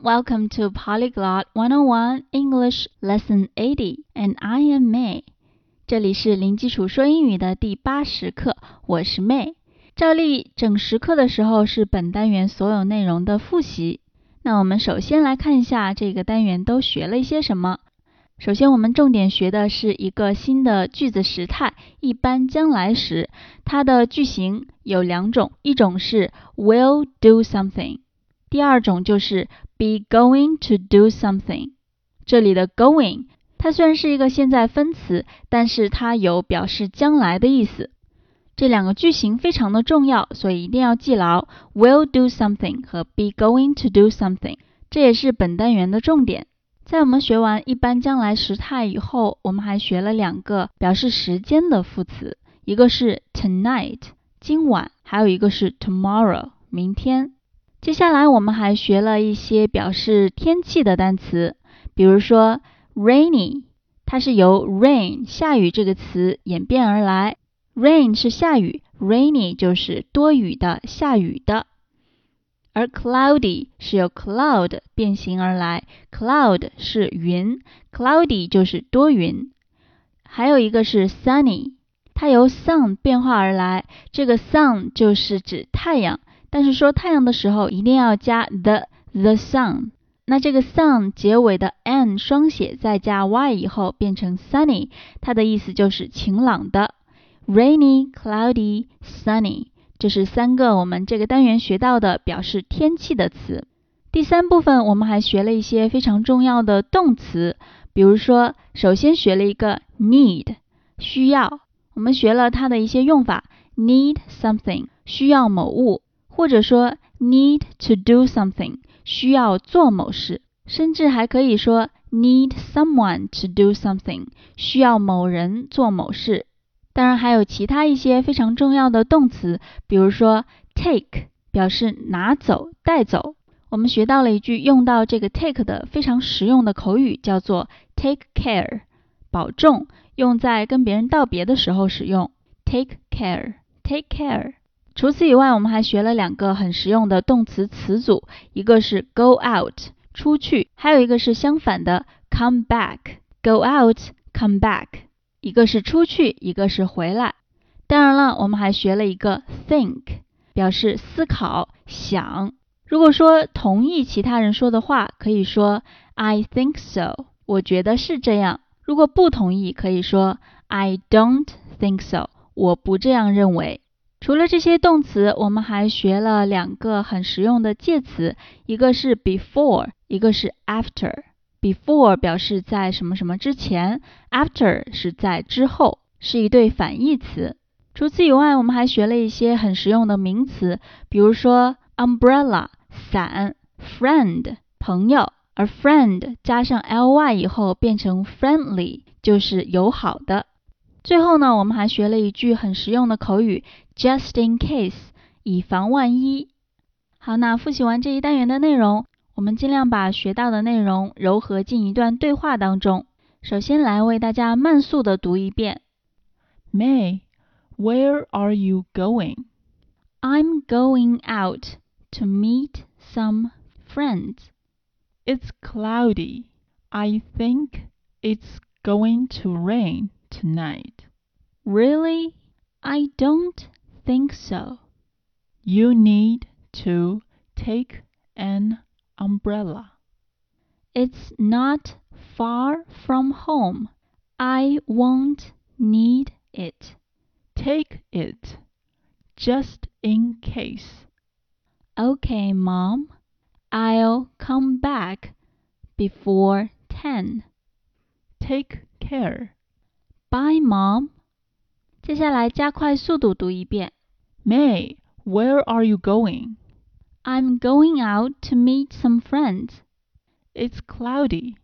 welcome to Polyglot 101 English Lesson 80, and I am May. 这里是零基础说英语的第八十课，我是 May。照例整十课的时候是本单元所有内容的复习。那我们首先来看一下这个单元都学了一些什么。首先，我们重点学的是一个新的句子时态，一般将来时。它的句型有两种，一种是 will do something，第二种就是 be going to do something。这里的 going，它虽然是一个现在分词，但是它有表示将来的意思。这两个句型非常的重要，所以一定要记牢 will do something 和 be going to do something。这也是本单元的重点。在我们学完一般将来时态以后，我们还学了两个表示时间的副词，一个是 tonight 今晚，还有一个是 tomorrow 明天。接下来我们还学了一些表示天气的单词，比如说 rainy，它是由 rain 下雨这个词演变而来，rain 是下雨，rainy 就是多雨的、下雨的。而 cloudy 是由 cloud 变形而来，cloud 是云，cloudy 就是多云。还有一个是 sunny，它由 sun 变化而来，这个 sun 就是指太阳，但是说太阳的时候一定要加 the the sun。那这个 sun 结尾的 n 双写再加 y 以后变成 sunny，它的意思就是晴朗的，rainy、cloudy、sunny。这是三个我们这个单元学到的表示天气的词。第三部分我们还学了一些非常重要的动词，比如说，首先学了一个 need，需要，我们学了它的一些用法，need something，需要某物，或者说 need to do something，需要做某事，甚至还可以说 need someone to do something，需要某人做某事。当然还有其他一些非常重要的动词，比如说 take 表示拿走、带走。我们学到了一句用到这个 take 的非常实用的口语，叫做 take care，保重，用在跟别人道别的时候使用。take care，take care。除此以外，我们还学了两个很实用的动词词组，一个是 go out 出去，还有一个是相反的 come back go out，come back。一个是出去，一个是回来。当然了，我们还学了一个 think，表示思考、想。如果说同意其他人说的话，可以说 I think so，我觉得是这样。如果不同意，可以说 I don't think so，我不这样认为。除了这些动词，我们还学了两个很实用的介词，一个是 before，一个是 after。Before 表示在什么什么之前，After 是在之后，是一对反义词。除此以外，我们还学了一些很实用的名词，比如说 umbrella 伞，friend 朋友，而 friend 加上 ly 以后变成 friendly 就是友好的。最后呢，我们还学了一句很实用的口语，just in case 以防万一。好，那复习完这一单元的内容。我们尽量把学到的内容糅合进一段对话当中。首先来为大家慢速的读一遍。May, where are you going? I'm going out to meet some friends. It's cloudy. I think it's going to rain tonight. Really? I don't think so. You need to take an umbrella. It's not far from home. I won't need it. Take it, just in case. Okay, Mom. I'll come back before 10. Take care. Bye, Mom. 接下来加快速度读一遍。May, where are you going? I'm going out to meet some friends. It's cloudy.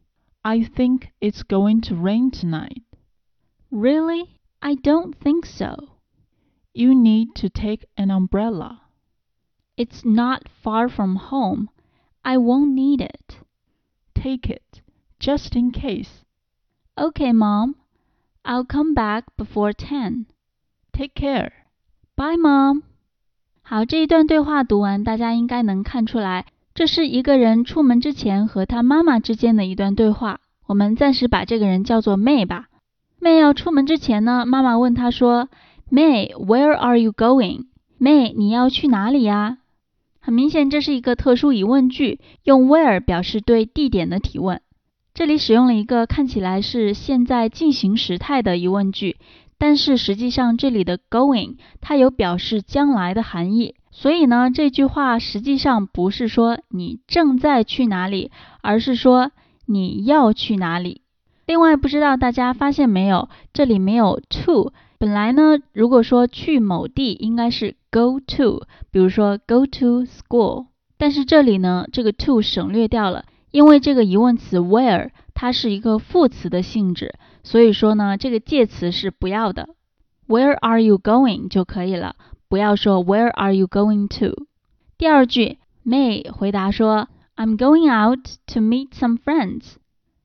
I think it's going to rain tonight. Really? I don't think so. You need to take an umbrella. It's not far from home. I won't need it. Take it, just in case. Okay, Mom. I'll come back before ten. Take care. Bye, Mom. 好，这一段对话读完，大家应该能看出来，这是一个人出门之前和他妈妈之间的一段对话。我们暂时把这个人叫做 May 吧。May 要出门之前呢，妈妈问他说：“May，where are you going？May，你要去哪里呀？”很明显，这是一个特殊疑问句，用 where 表示对地点的提问。这里使用了一个看起来是现在进行时态的疑问句，但是实际上这里的 going 它有表示将来的含义。所以呢，这句话实际上不是说你正在去哪里，而是说你要去哪里。另外，不知道大家发现没有，这里没有 to。本来呢，如果说去某地，应该是 go to，比如说 go to school。但是这里呢，这个 to 省略掉了，因为这个疑问词 where 它是一个副词的性质，所以说呢，这个介词是不要的，Where are you going 就可以了。不要说 Where are you going to？第二句，May 回答说 I'm going out to meet some friends。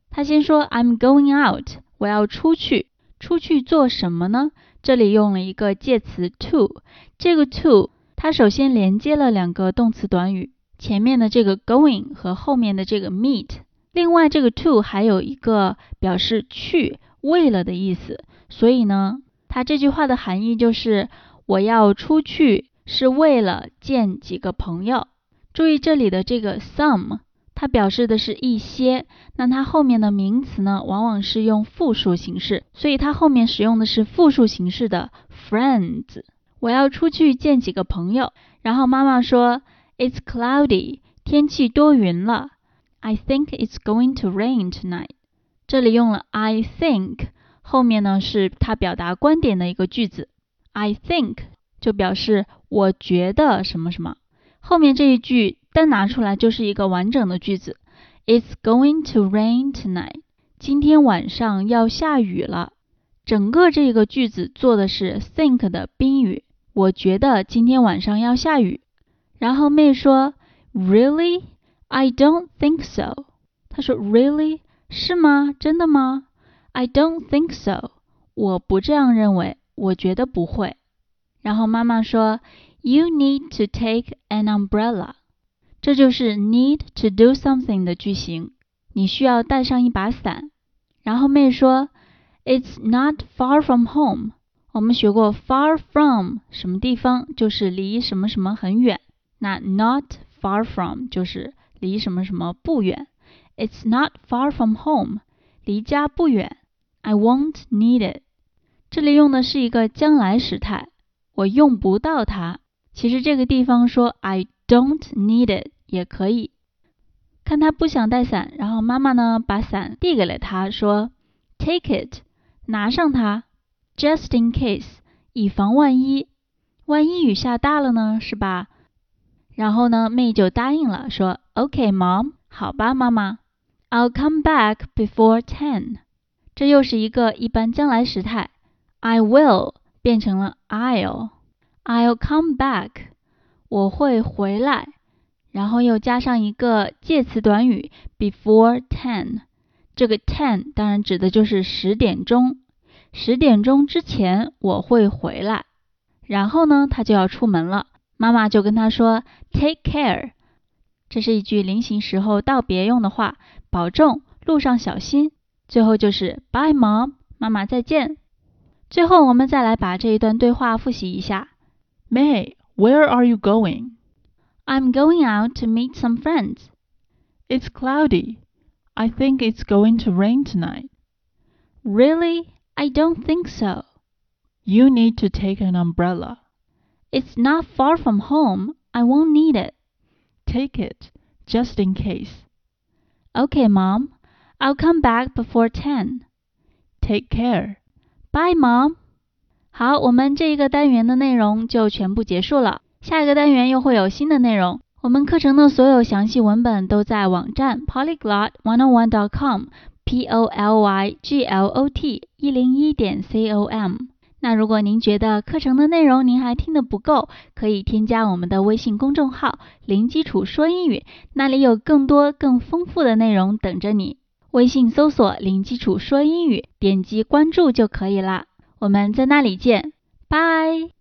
他先说 I'm going out，我要出去，出去做什么呢？这里用了一个介词 to，这个 to 它首先连接了两个动词短语，前面的这个 going 和后面的这个 meet。另外这个 to 还有一个表示去为了的意思，所以呢，它这句话的含义就是。我要出去是为了见几个朋友。注意这里的这个 some，它表示的是一些，那它后面的名词呢，往往是用复数形式，所以它后面使用的是复数形式的 friends。我要出去见几个朋友。然后妈妈说，It's cloudy，天气多云了。I think it's going to rain tonight。这里用了 I think，后面呢是它表达观点的一个句子。I think 就表示我觉得什么什么，后面这一句单拿出来就是一个完整的句子。It's going to rain tonight。今天晚上要下雨了。整个这个句子做的是 think 的宾语。我觉得今天晚上要下雨。然后妹说，Really? I don't think so。她说，Really？是吗？真的吗？I don't think so。我不这样认为。我觉得不会。然后妈妈说，You need to take an umbrella。这就是 need to do something 的句型。你需要带上一把伞。然后妹说，It's not far from home。我们学过 far from 什么地方，就是离什么什么很远。那 not far from 就是离什么什么不远。It's not far from home，离家不远。I won't need it。这里用的是一个将来时态，我用不到它。其实这个地方说 I don't need it 也可以。看他不想带伞，然后妈妈呢把伞递给了他，说 Take it，拿上它，just in case，以防万一，万一雨下大了呢，是吧？然后呢，妹就答应了，说 OK mom，好吧，妈妈，I'll come back before ten。这又是一个一般将来时态。I will 变成了 I'll。I'll come back，我会回来，然后又加上一个介词短语 before ten。这个 ten 当然指的就是十点钟，十点钟之前我会回来。然后呢，他就要出门了，妈妈就跟他说 Take care，这是一句临行时候道别用的话，保重，路上小心。最后就是 Bye mom，妈妈再见。最后，我们再来把这一段对话复习一下。May, where are you going? I'm going out to meet some friends. It's cloudy. I think it's going to rain tonight. Really? I don't think so. You need to take an umbrella. It's not far from home. I won't need it. Take it, just in case. Okay, Mom. I'll come back before 10. Take care. Bye, mom。好，我们这一个单元的内容就全部结束了。下一个单元又会有新的内容。我们课程的所有详细文本都在网站 polyglot one on one dot com，p o l y g l o t 一零一点 c o m。 那如果您觉得课程的内容您还听得不够，可以添加我们的微信公众号“零基础说英语”，那里有更多更丰富的内容等着你。微信搜索“零基础说英语”，点击关注就可以啦。我们在那里见，拜。